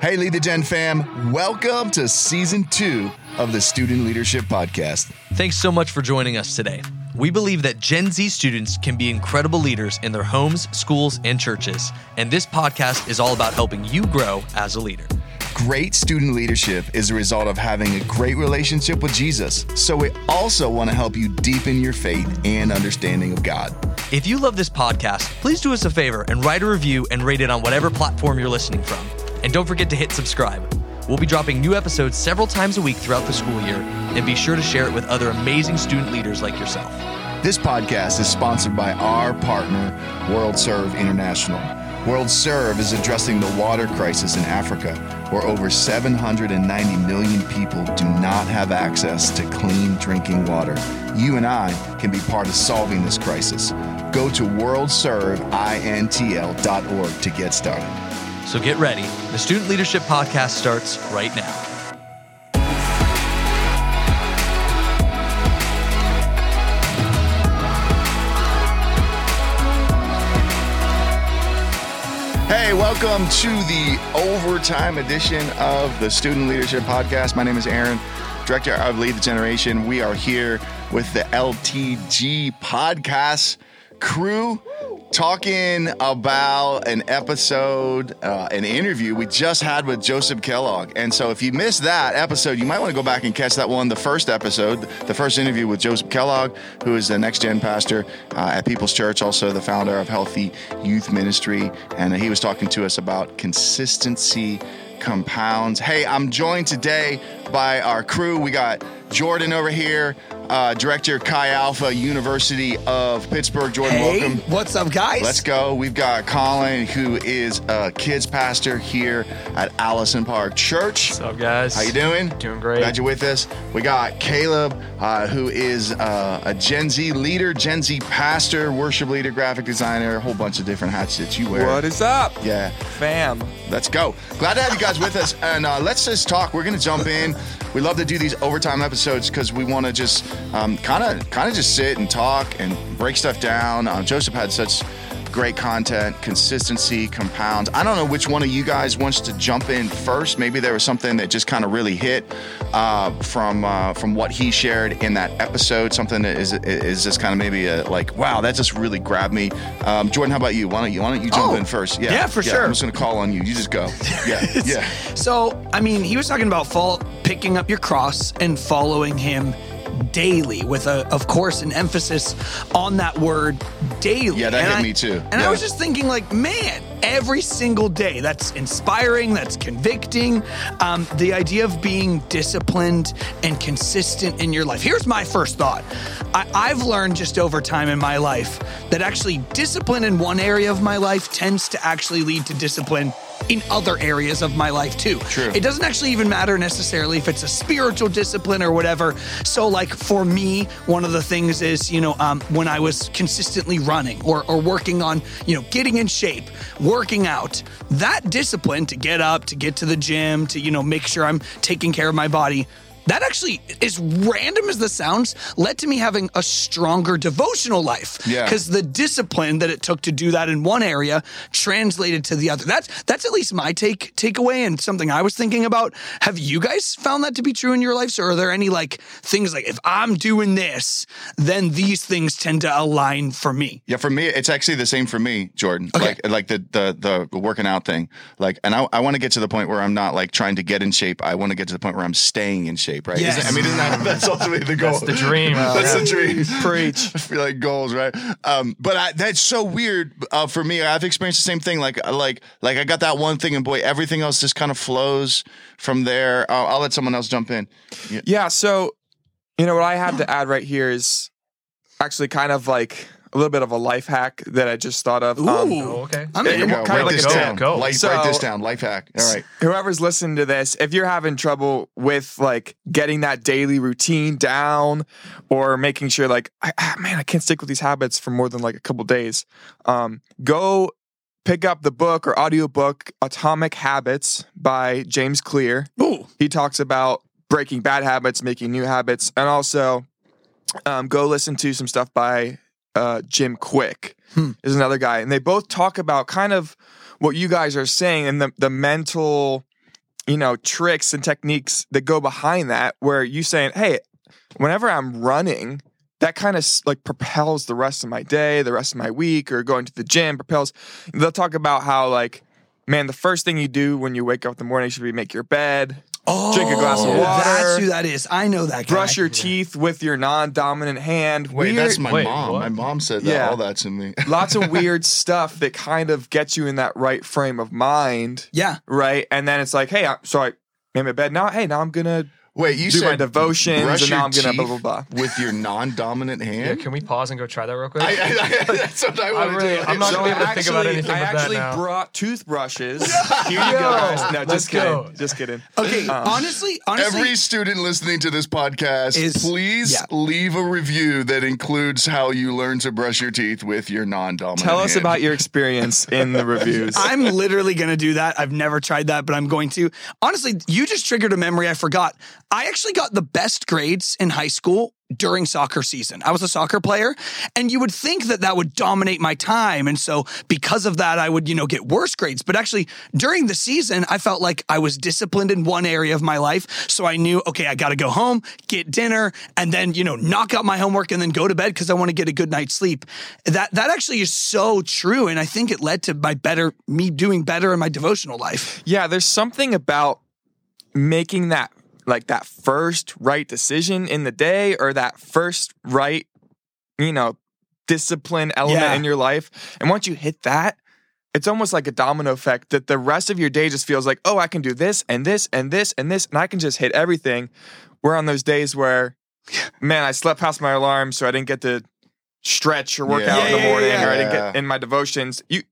Hey, Lead the Gen fam, welcome to season two of the Student Leadership Podcast. Thanks so much for joining us today. We believe that Gen Z students can be incredible leaders in their homes, schools, and churches, and this podcast is all about helping you grow as a leader. Great student leadership is a result of having a great relationship with Jesus. So, we also want to help you deepen your faith and understanding of God. If you love this podcast, please do us a favor and write a review and rate it on whatever platform you're listening from. And don't forget to hit subscribe. We'll be dropping new episodes several times a week throughout the school year, and be sure to share it with other amazing student leaders like yourself. This podcast is sponsored by our partner, World Serve International. World Serve is addressing the water crisis in Africa, where over 790 million people do not have access to clean drinking water. You and I can be part of solving this crisis. Go to worldserveintl.org to get started. So get ready. The Student Leadership Podcast starts right now. Hey, welcome to the overtime edition of the Student Leadership Podcast. My name is Eran, Director of Lead the Generation. We are here with the LTG Podcast crew talking about an episode, uh, an interview we just had with Joseph Kellogg. And so if you missed that episode, you might want to go back and catch that one, the first episode, the first interview with Joseph Kellogg, who is the next gen pastor uh, at People's Church, also the founder of Healthy Youth Ministry. And he was talking to us about consistency compounds. Hey, I'm joined today by our crew. We got Jordan over here, uh, Director Chi Alpha University of Pittsburgh. Jordan, Hey, welcome. what's up, guys? Let's go. We've got Colin, who is a kids pastor here at Allison Park Church. What's up, guys? How you doing? Doing great. Glad you're with us. We got Caleb, uh, who is uh, a Gen Z leader, Gen Z pastor, worship leader, graphic designer, a whole bunch of different hats that you wear. What is up, Yeah. fam? Let's go. Glad to have you guys with us. And uh, let's just talk. We're going to jump in. We love to do these overtime episodes because we want to just kind of kind of just sit and talk and break stuff down. Uh, Joseph had such great content, consistency, compounds. I don't know which one of you guys wants to jump in first. Maybe there was something that just kind of really hit uh, from uh, from what he shared in that episode. Something that is is just kind of maybe a, like, wow, that just really grabbed me. Um, Jordan, how about you? Why don't you why don't you jump Oh, in first? yeah, yeah, for sure. I'm just gonna call on you. You just go. Yeah, yeah. So, I mean, he was talking about fall, picking up your cross and following him daily, with a, of course, an emphasis on that word daily. Yeah, that And hit I- me too. And Yeah. I was just thinking, like, man, every single day, that's inspiring, that's convicting. Um, the idea of being disciplined and consistent in your life. Here's my first thought. I, I've learned just over time in my life that actually discipline in one area of my life tends to actually lead to discipline in other areas of my life too. True. It doesn't actually even matter necessarily if it's a spiritual discipline or whatever. So, like for me, one of the things is, you know, um, when I was consistently running or, or working on, you know, getting in shape, working out, that discipline to get up, to get to the gym, to, you know, make sure I'm taking care of my body. That actually, as random as this sounds, led to me having a stronger devotional life. Yeah. Because the discipline that it took to do that in one area translated to the other. That's that's at least my take takeaway and something I was thinking about. Have you guys found that to be true in your lives, or are there any like things like if I'm doing this, then these things tend to align for me? Yeah, for me, it's actually the same for me, Jordan. Okay. Like, like the, the the working out thing. Like, and I, I want to get to the point where I'm not like trying to get in shape. I want to get to the point where I'm staying in shape. Right? Yes. Isn't- I mean, isn't that that's ultimately the goal? That's the dream. That's the dream. Preach. I feel like goals, right? Um, but I, that's so weird uh, for me. I've experienced the same thing. Like, like, like I got that one thing, and boy, everything else just kind of flows from there. I'll, I'll let someone else jump in. Yeah. Yeah, so you know what I have to add right here is actually kind of like a little bit of a life hack that I just thought of. Um, Ooh. Oh, okay. I'm There you in. go. kind Write of like this a down. go. Life, So- write this down. Life hack. All right. whoever's listening to this, if you're having trouble with like getting that daily routine down or making sure like, I, ah, man, I can't stick with these habits for more than like a couple days, um, go pick up the book or audiobook Atomic Habits by James Clear. Ooh. He talks about breaking bad habits, making new habits, and also um, go listen to some stuff by uh, Jim Kwik Hmm. is another guy, and they both talk about kind of what you guys are saying and the the mental you know, tricks and techniques that go behind that where you saying, "Hey, whenever I'm running, that kind of like propels the rest of my day, the rest of my week, or going to the gym propels. They'll talk about how like, man, the first thing you do when you wake up in the morning should be make your bed, Oh, drink a glass of oh. water, That's who that is. I know that guy. brush your teeth with your non-dominant hand. Wait, Weird- that's my Wait, mom. what? My mom said that Yeah. all that to me. lots of weird stuff that kind of gets you in that right frame of mind, Yeah. right? And then it's like, hey, I'm sorry, I made my bed now. Hey, now I'm gonna Wait, you do said my devotions, brush and now your I'm gonna blah teeth blah blah. with your non-dominant Yeah, hand. can we pause and go try that real quick? I, I, I, that's what I want really- do. I'm not So gonna be able to actually, think about anything I with that actually now. brought toothbrushes. Here you go, guys. No, let's just kidding. go. Just kidding. Okay. Um, honestly, honestly, Every student listening to this podcast, Is- please yeah. leave a review that includes how you learn to brush your teeth with your non-dominant. Tell us about your experience in the reviews. I'm literally going to do that. I've never tried that, but I'm going to. Honestly, you just triggered a memory I forgot. I actually got the best grades in high school during soccer season. I was a soccer player, and you would think that that would dominate my time. And so, because of that, I would, you know, get worse grades. But actually, during the season, I felt like I was disciplined in one area of my life. So I knew, okay, I got to go home, get dinner, and then, you know, knock out my homework and then go to bed because I want to get a good night's sleep. That that actually is so true. And I think it led to my better, me doing better in my devotional life. yeah, there's something about making that like that first right decision in the day or that first right, you know, discipline element Yeah. in your life. And once you hit that, it's almost like a domino effect that the rest of your day just feels like, oh, I can do this and this and this and this, and I can just hit everything. We're on those days where, man, I slept past my alarm, so I didn't get to stretch or work Yeah. out in the Yeah, yeah, morning, yeah. or I didn't get in my devotions. You,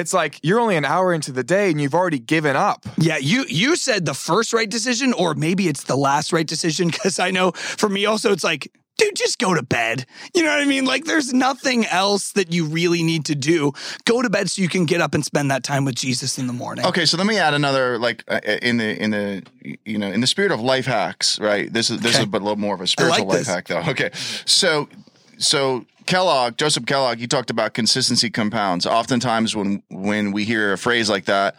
it's like you're only an hour into the day and you've already given up. Yeah, you you said the first right decision, or maybe it's the last right decision. Because I know for me also, it's like, dude, just go to bed. You know what I mean? Like, there's nothing else that you really need to do. Go to bed so you can get up and spend that time with Jesus in the morning. Okay, so let me add another like uh, in the in the you know in the spirit of life hacks, right? This is this Okay. is but a little more of a spiritual life this. hack though. Okay, so so Kellogg, Joseph Kellogg, he talked about consistency compounds. Oftentimes when when we hear a phrase like that.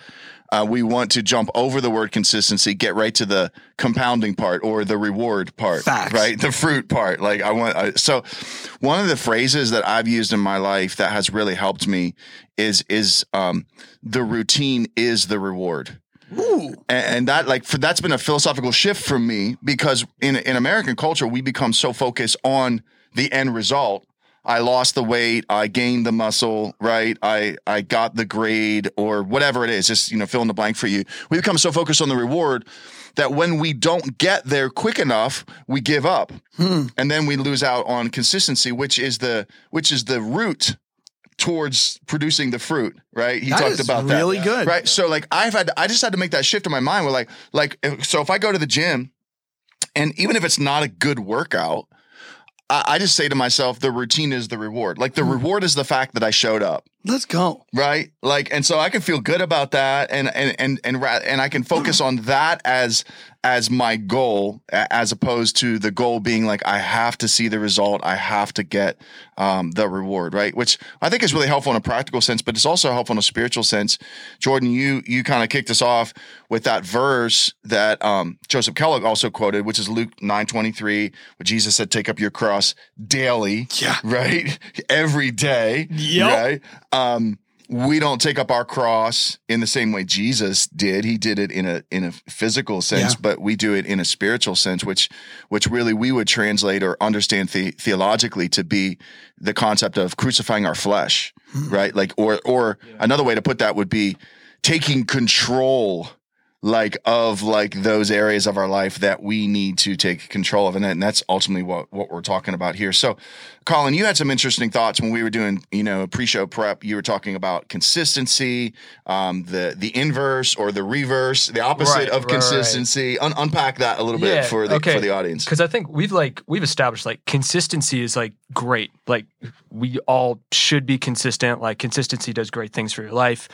Uh, we want to jump over the word consistency, get right to the compounding part or the reward part, Facts. right? The fruit part. Like I want. I, so, one of the phrases that I've used in my life that has really helped me is is um, the routine is the reward Ooh. and, and that like for that's been a philosophical shift for me because in in American culture we become so focused on the end result. I lost the weight, I gained the muscle, right? I I got the grade or whatever it is, just you know, fill in the blank for you. We become so focused on the reward that when we don't get there quick enough, we give up. Hmm. And then we lose out on consistency, which is the which is the route towards producing the fruit, right? He That talked is about that. really good. Right. So like I've had I just had to make that shift in my mind where like like so if I go to the gym and even if it's not a good workout, I, I just say to myself, the routine is the reward. Like the hmm. reward is the fact that I showed up. Let's go. Right. Like, and so I can feel good about that and, and, and, and, and I can focus on that as, as my goal, as opposed to the goal being like, I have to see the result. I have to get, um, the reward. Right. Which I think is really helpful in a practical sense, but it's also helpful in a spiritual sense. Jordan, you, you kind of kicked us off with that verse that, um, Joseph Kellogg also quoted, which is Luke 9 23, where Jesus said, take up your cross daily. Yeah. Right. Every day. Yep. Right um, we don't take up our cross in the same way Jesus did. He did it in a in a physical sense, Yeah. but we do it in a spiritual sense, which which really we would translate or understand the, theologically to be the concept of crucifying our flesh, hmm. right? Like, or or another way to put that would be taking control like of like those areas of our life that we need to take control of and, that, and that's ultimately what what we're talking about here so colin you had some interesting thoughts when we were doing you know pre-show prep you were talking about consistency um the the inverse or the reverse the opposite Right, of right, right. consistency Un- unpack that a little bit for the for the audience Because I think we've like we've established like consistency is like great. Like we all should be consistent. Like consistency does great things for your life.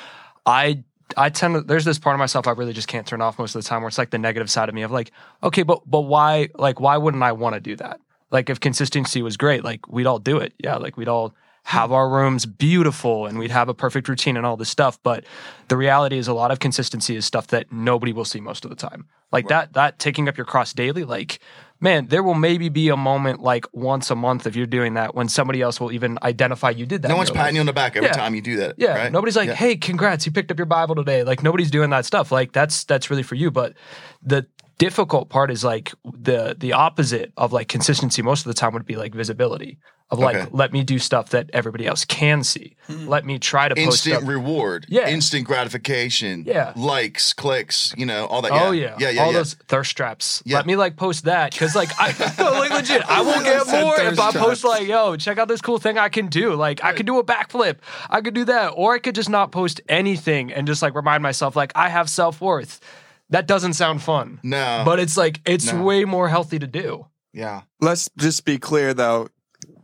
I I tend to there's this part of myself I really just can't turn off most of the time where it's like the negative side of me of like, okay, but but why like why wouldn't I want to do that? Like if consistency was great, like we'd all do it. Yeah, like we'd all have our rooms beautiful and we'd have a perfect routine and all this stuff. But the reality is a lot of consistency is stuff that nobody will see most of the time. Like that that taking up your cross daily, like man, there will maybe be a moment like once a month if you're doing that when somebody else will even identify you did that. No one's patting you on the back every Yeah. time you do that. Yeah, right? nobody's like, Yeah. "Hey, congrats, you picked up your Bible today." Like nobody's doing that stuff. Like that's that's really for you. But the difficult part is like the the opposite of like consistency. Most of the time would be like visibility of like, Okay. let me do stuff that everybody else can see. Hmm. Let me try to post instant stuff. reward, Yeah. instant gratification, Yeah. likes, clicks, you know, all that. Oh yeah, yeah, yeah, yeah. all yeah. those thirst traps. Yeah. Let me like post that because like I like legit, I will get more if thirst I post traps. like, yo, check out this cool thing I can do. Like I could do a backflip, I could do that, or I could just not post anything and just like remind myself like I have self worth. That doesn't sound fun. No. but it's like it's No. way more healthy to do. yeah. Let's just be clear though.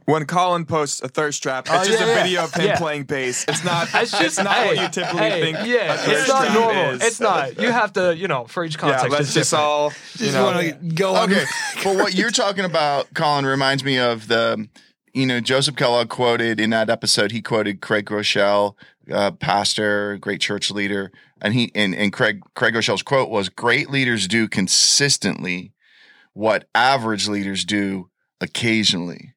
When Colin posts a thirst trap, it's Oh, just yeah, a yeah. video of him Yeah. playing bass. It's not. It's just not hey, what you typically hey, think. a Yeah, thirst it's not trap normal. is. It's not. You have to, you know, for each Yeah, context. let's it's just different. all. You Just know, want to go on. Okay, but what you're talking about, Colin, reminds me of the, you know, Joseph Kellogg quoted in that episode. He quoted Craig Groeschel, uh, pastor, great church leader, and he and, and Craig Craig Groeschel's quote was, "Great leaders do consistently what average leaders do occasionally."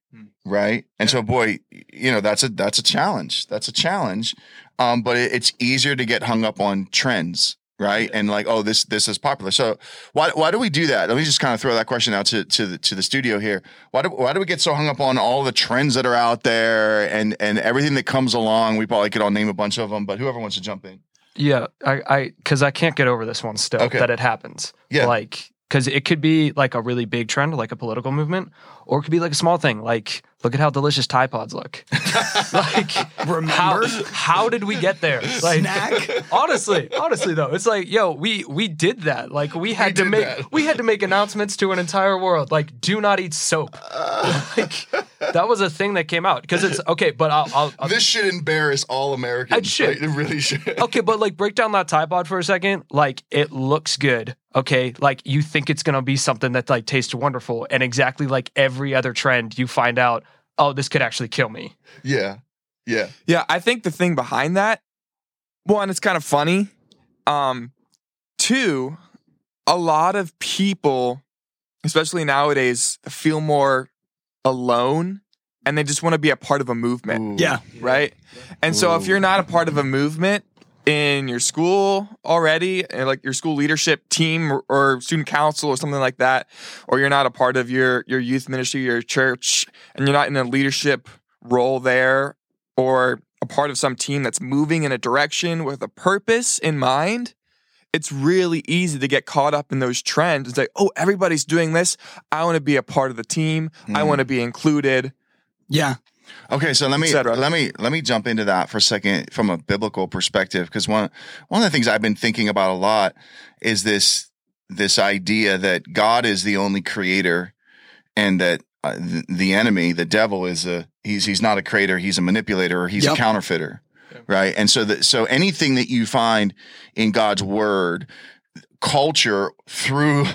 Right, and so, boy, you know that's a that's a challenge. That's a challenge, um, but it, it's easier to get hung up on trends, right? And like, oh, this this is popular. So why why do we do that? Let me just kind of throw that question out to to the to the studio here. Why do why do we get so hung up on all the trends that are out there and and everything that comes along? We probably could all name a bunch of them, but whoever wants to jump in. Yeah, I, I, because I can't get over this one still Okay. that it happens. Yeah. like because it could be like a really big trend, like a political movement, or it could be like a small thing, like look at how delicious Tide Pods look. like, Remember? how, how did we get there? Like, Snack. honestly, honestly though, it's like, yo, we we did that. Like, we had to did make that. we had to make announcements to an entire world, like, do not eat soap. Uh. like, that was a thing that came out because it's okay, but I'll, I'll, I'll This should embarrass all Americans. It should. right? It really should. okay, but like break down that Tide Pod for a second. Like it looks good. Okay, like you think it's gonna be something that like tastes wonderful, and exactly like every other trend, you find out, oh, this could actually kill me. Yeah, yeah. Yeah, I think the thing behind that, one, it's kind of funny. Um, two, a lot of people, especially nowadays, feel more alone and they just want to be a part of a movement, Ooh. Yeah. right? And so if you're not a part of a movement in your school already, and like your school leadership team or, or student council or something like that, or you're not a part of your your youth ministry, your church, and you're not in a leadership role there, or a part of some team that's moving in a direction with a purpose in mind, it's really easy to get caught up in those trends. and say, oh, everybody's doing this. I want to be a part of the team. I Mm. want to be included. Yeah. Okay, so let me let me let me jump into that for a second from a biblical perspective because one one of the things I've been thinking about a lot is this this idea that God is the only creator and that uh, the, the enemy, the devil, is a he's he's not a creator, he's a manipulator or he's Yep. a counterfeiter, right? And so that so anything that you find in God's word, culture through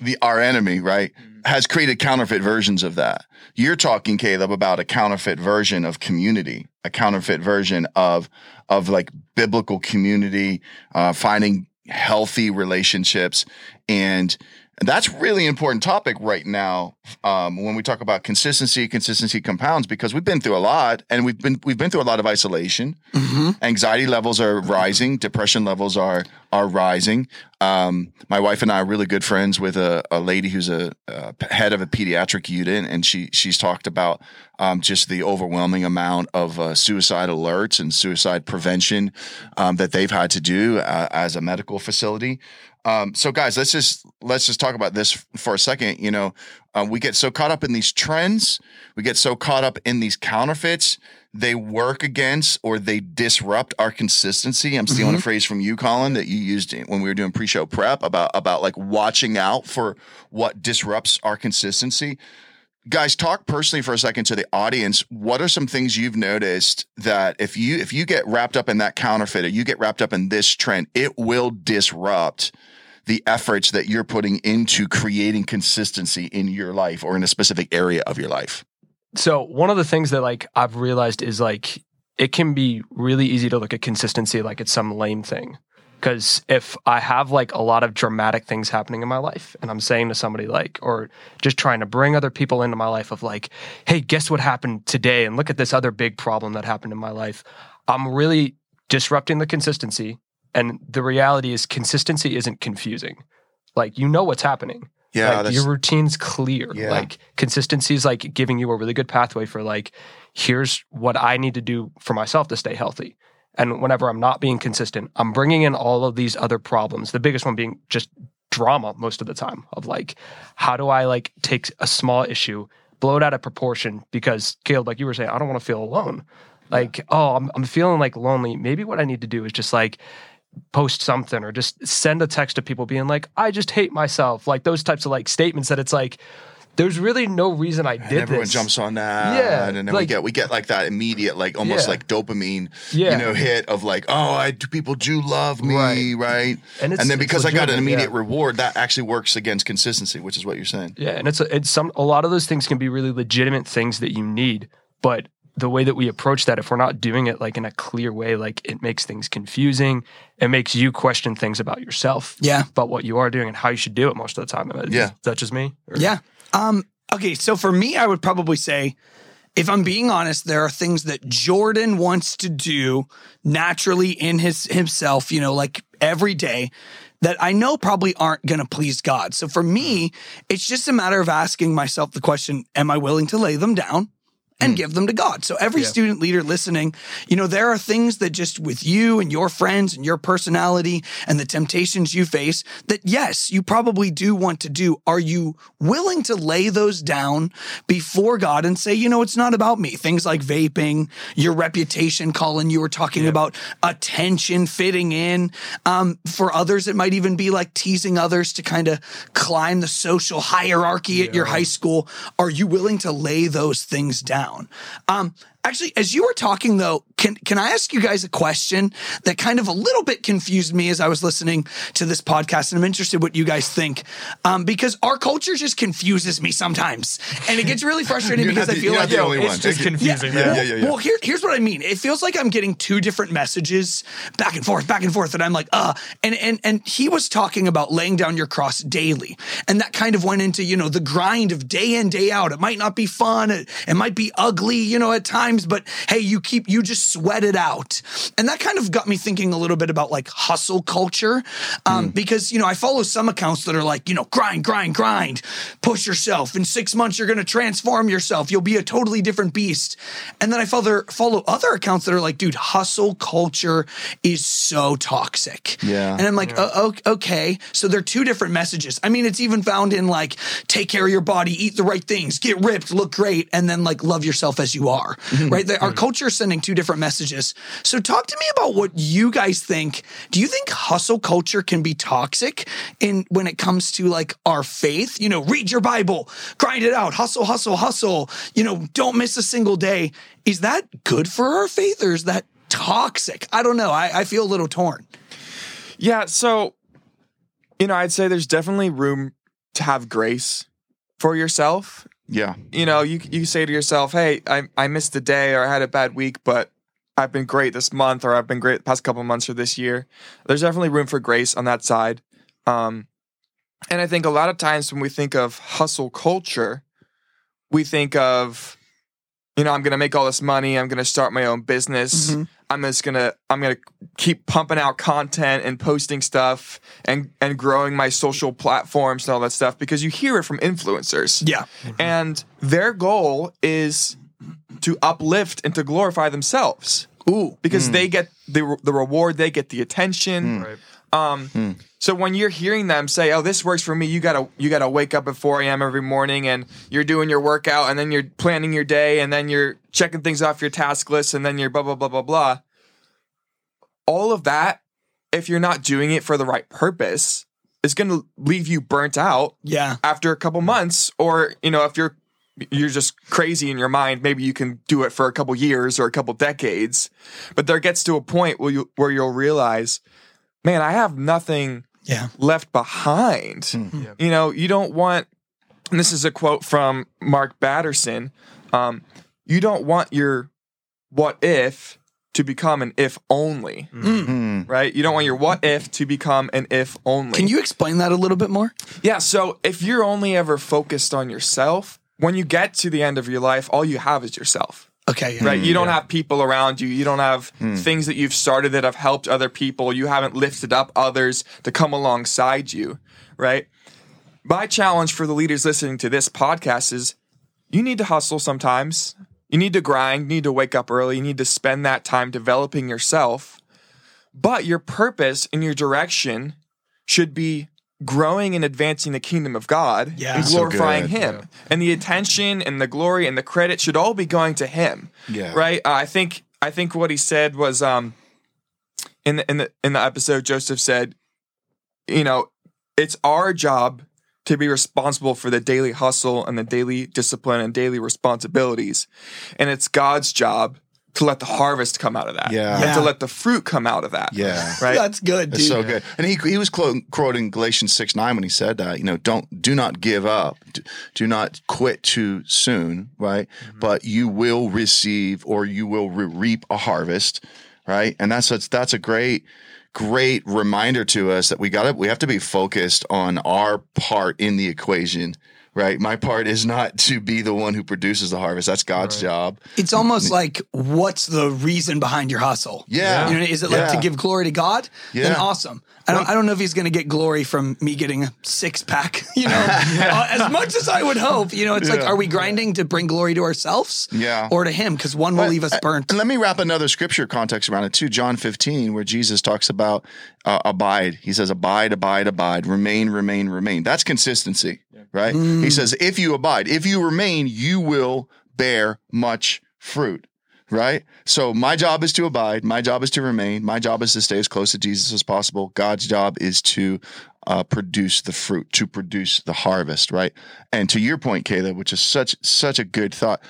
the our enemy, right, has created counterfeit versions of that. You're talking, Caleb, about a counterfeit version of community, a counterfeit version of of like biblical community, uh, finding healthy relationships, and that's really important topic right now um, when we talk about consistency. Consistency compounds because we've been through a lot, and we've been we've been through a lot of isolation. Anxiety levels are rising. Depression levels are are rising. Um, my wife and I are really good friends with a, a lady who's a, a head of a pediatric unit, and she she's talked about um, just the overwhelming amount of uh, suicide alerts and suicide prevention um, that they've had to do uh, as a medical facility. Um, so, guys, let's just let's just talk about this for a second. You know, uh, we get so caught up in these trends, we get so caught up in these counterfeits. They work against or they disrupt our consistency. I'm stealing a phrase from you, Colin, that you used when we were doing pre-show prep about about like watching out for what disrupts our consistency. Guys, talk personally for a second to the audience. What are some things you've noticed that if you if you get wrapped up in that counterfeit or you get wrapped up in this trend, it will disrupt the efforts that you're putting into creating consistency in your life or in a specific area of your life. So one of the things that like I've realized is like it can be really easy to look at consistency like it's some lame thing. Because if I have like a lot of dramatic things happening in my life, and I'm saying to somebody like, or just trying to bring other people into my life of like, hey, guess what happened today? And look at this other big problem that happened in my life. I'm really disrupting the consistency. And the reality is, consistency isn't confusing. Like, you know what's happening. Yeah, like, your routine's clear. Yeah. Like consistency is like giving you a really good pathway for like, here's what I need to do for myself to stay healthy. And whenever I'm not being consistent, I'm bringing in all of these other problems. The biggest one being just drama most of the time of like, how do I like take a small issue, blow it out of proportion? Because Caleb, like you were saying, I don't want to feel alone. Like, oh, I'm, I'm feeling like lonely. Maybe what I need to do is just like post something or just send a text to people being like, I just hate myself. Like those types of like statements that it's like, there's really no reason I did and everyone this. jumps on that. Yeah, and then we get we get like that immediate, like almost Yeah. like dopamine, Yeah. you know, hit of like, oh, I do people do love me, right? Right. And it's- then because I got an immediate yeah. reward, that actually works against consistency, which is what you're saying. Yeah, and it's a, it's some a lot of those things can be really legitimate things that you need, but the way that we approach that, if we're not doing it like in a clear way, like it makes things confusing. It makes you question things about yourself, Yeah. about what you are doing and how you should do it most of the time. Is Yeah. that just me? Or- Yeah. Um, okay, so for me, I would probably say, if I'm being honest, there are things that Jordan wants to do naturally in his himself, you know, like every day that I know probably aren't going to please God. So for me, it's just a matter of asking myself the question, am I willing to lay them down? And give them to God. So every student leader listening, you know, there are things that just with you and your friends and your personality and the temptations you face that yes, you probably do want to do. Are you willing to lay those down before God and say, you know, it's not about me. Things like vaping, your reputation, Colin, you were talking about attention fitting in. Um, for others, it might even be like teasing others to kind of climb the social hierarchy at your high school. Are you willing to lay those things down? Um, actually, as you were talking though, can can I ask you guys a question that kind of a little bit confused me as I was listening to this podcast, and I'm interested what you guys think, um, because our culture just confuses me sometimes, and it gets really frustrating because not I feel like the only it's one. just confusing, Yeah, yeah, yeah. yeah. well, here, here's what I mean. It feels like I'm getting two different messages back and forth, back and forth, and I'm like, uh, and and and he was talking about laying down your cross daily, and that kind of went into you know the grind of day in day out. It might not be fun, it, it might be ugly, you know, at times, but hey, you keep you just sweat it out, and that kind of got me thinking a little bit about like hustle culture, um, because you know I follow some accounts that are like you know grind, grind, grind, push yourself. In six months, you're going to transform yourself. You'll be a totally different beast. And then I follow follow other accounts that are like, dude, hustle culture is so toxic. Yeah. And I'm like, oh, okay. So they're two different messages. I mean, it's even found in like, take care of your body, eat the right things, get ripped, look great, and then like love yourself as you are. Mm-hmm. right? Our culture is sending two different messages. So talk to me about what you guys think. Do you think hustle culture can be toxic in when it comes to like our faith? You know, read your Bible, grind it out, hustle, hustle, hustle. You know, don't miss a single day. Is that good for our faith or is that toxic? I don't know. I, I feel a little torn. Yeah, so you know, I'd say there's definitely room to have grace for yourself. Yeah. You know, you you say to yourself, "Hey, I I missed a day or I had a bad week, but I've been great this month or I've been great the past couple of months or this year." There's definitely room for grace on that side. Um and I think a lot of times when we think of hustle culture, we think of you know, I'm going to make all this money, I'm going to start my own business. Mhm. I'm just going to I'm going to keep pumping out content and posting stuff and and growing my social platforms and all that stuff because you hear it from influencers. Yeah. Mm-hmm. And their goal is to uplift and to glorify themselves Ooh. because hmm. they get the the reward, they get the attention. Hmm. Right. Um, hmm. So when you're hearing them say, "Oh, this works for me," you gotta you gotta wake up at 4 a.m. every morning, and you're doing your workout, and then you're planning your day, and then you're checking things off your task list, and then you're blah blah blah blah blah. All of that, if you're not doing it for the right purpose, is going to leave you burnt out Yeah. after a couple months, or you know, if you're you're just crazy in your mind, maybe you can do it for a couple years or a couple decades. But there gets to a point where you where you'll realize, man, I have nothing Yeah. left behind. You know, you don't want. And this is a quote from Mark Batterson. Um, you don't want your what if to become an if only, Mm. right? You don't want your what if to become an if only. Can you explain that a little bit more? Yeah, so if you're only ever focused on yourself, when you get to the end of your life, all you have is yourself. Okay. yeah. Right? You don't have people around you. You don't have Hmm. things that you've started that have helped other people. You haven't lifted up others to come alongside you, right? My challenge for the leaders listening to this podcast is you need to hustle sometimes. You need to grind, you need to wake up early, you need to spend that time developing yourself. But your purpose and your direction should be growing and advancing the kingdom of God Yeah. and so glorifying good. Him. And the attention and the glory and the credit should all be going to Him. Yeah. Right? Uh, I think I think what he said was um in the in the in the episode Joseph said, you know, it's our job to be responsible for the daily hustle and the daily discipline and daily responsibilities. And it's God's job to let the harvest come out of that. Yeah. And Yeah. to let the fruit come out of that. Yeah. Right? That's good, dude. It's so good. And he he was quoting, quoting Galatians 6 9 when he said that, you know, don't do not give up. Do, do not quit too soon, right? Mm-hmm. But you will receive or you will re- reap a harvest, right? And that's that's, that's a great great reminder to us that we got to we have to be focused on our part in the equation. Right. My part is not to be the one who produces the harvest. That's God's job. It's almost like what's the reason behind your hustle? Yeah. You know, is it like to give glory to God? Then Yeah. awesome. I don't, I don't know if he's going to get glory from me getting a six pack, you know, uh, as much as I would hope. You know, it's like, are we grinding to bring glory to ourselves Yeah. or to him? Because one will leave us burnt. And let me wrap another scripture context around it too. John 15, where Jesus talks about uh, abide. He says, abide, abide, abide, remain, remain, remain. That's consistency, right? He says, if you abide, if you remain, you will bear much fruit. Right. So my job is to abide. My job is to remain. My job is to stay as close to Jesus as possible. God's job is to uh, produce the fruit, to produce the harvest. Right. And to your point, Caleb, which is such such a good thought.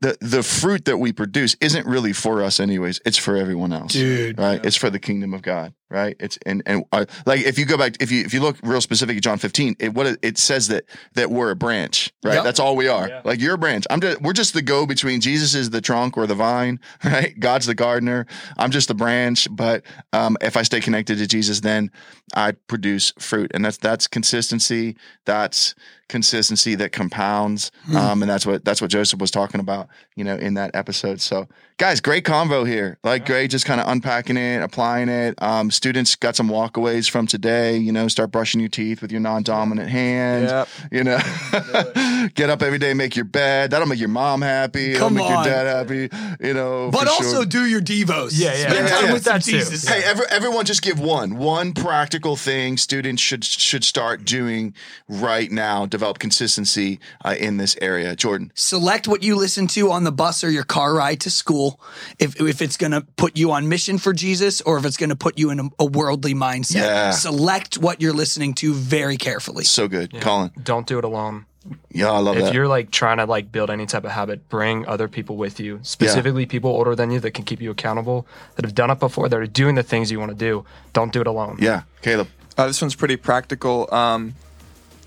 The, the fruit that we produce isn't really for us anyways it's for everyone else Dude. right it's for the kingdom of god right? It's and and uh, like if you go back if you if you look real specific at john 15 it what it, it says that that we're a branch right? Yep. that's all we are. Yeah. like you're a branch. I'm just we're just the go between jesus is the trunk or the vine right? God's the gardener. I'm just the branch. But um if i stay connected to jesus then i produce fruit. And that's that's consistency. That's consistency that compounds. Um and that's what that's what joseph was talking about you know in that episode. So guys great convo here like great just kind of unpacking it applying it um students got some walkaways from today you know start brushing your teeth with your non-dominant hand Yep. you know get up every day make your bed that'll make your mom happy it'll Come make your dad happy you know But for also sure. do your devos. Yeah, yeah. Spend Yeah, time yeah, with some that too. Jesus. Hey, every, everyone, just give one one practical thing students should should start doing right now. Develop consistency uh, in this area. Jordan, Select what you listen to on the bus or your car ride to school. If if it's going to put you on mission for Jesus or if it's going to put you in a, a worldly mindset. Yeah. Select what you're listening to very carefully. so good, Colin. Don't do it alone. Yeah, I love if that. If you're like trying to like build any type of habit, bring other people with you, specifically people older than you that can keep you accountable, that have done it before, that are doing the things you want to do. Don't do it alone. yeah, Caleb. Uh, this one's pretty practical. Um,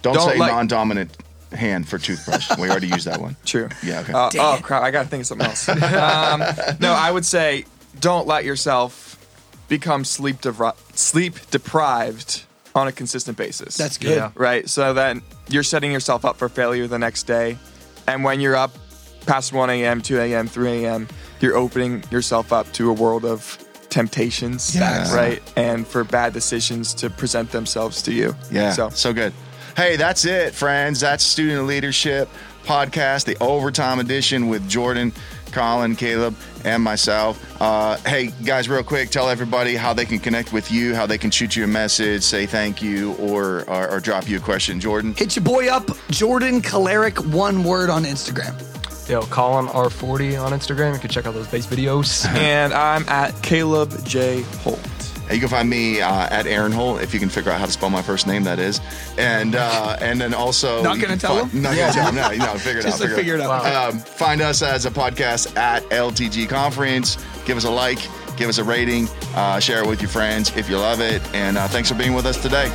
Don't, Don't say like- non-dominant hand for toothbrush. we already used that one. True. Yeah, okay. Uh, oh crap! I gotta think of something else. um, no, I would say don't let yourself become sleep devri- sleep deprived on a consistent basis. That's good. Yeah. right. So then you're setting yourself up for failure the next day, and when you're up past 1 a.m., 2 a.m., 3 a.m., you're opening yourself up to a world of temptations, Yes. right, and for bad decisions to present themselves to you. Yeah, So so good. Hey, that's it, friends. That's Student Leadership Podcast, the overtime edition with Jordan, Colin, Caleb, and myself. Uh, hey, guys, real quick, tell everybody how they can connect with you, how they can shoot you a message, say thank you, or or, or drop you a question. Jordan. Hit your boy up, Jordan Caleric, one word on Instagram. Yo, Colin R40 on Instagram. You can check out those bass videos. and I'm at Caleb J Holt. You can find me uh, at Eran Holt if you can figure out how to spell my first name. That is, and uh, and then also Not you gonna tell find- him? Not gonna tell him. No, no, figure it out. to figure it out. Um, find us as a podcast at LTG Conference. Give us a like, give us a rating, uh, share it with your friends if you love it, and uh, thanks for being with us today.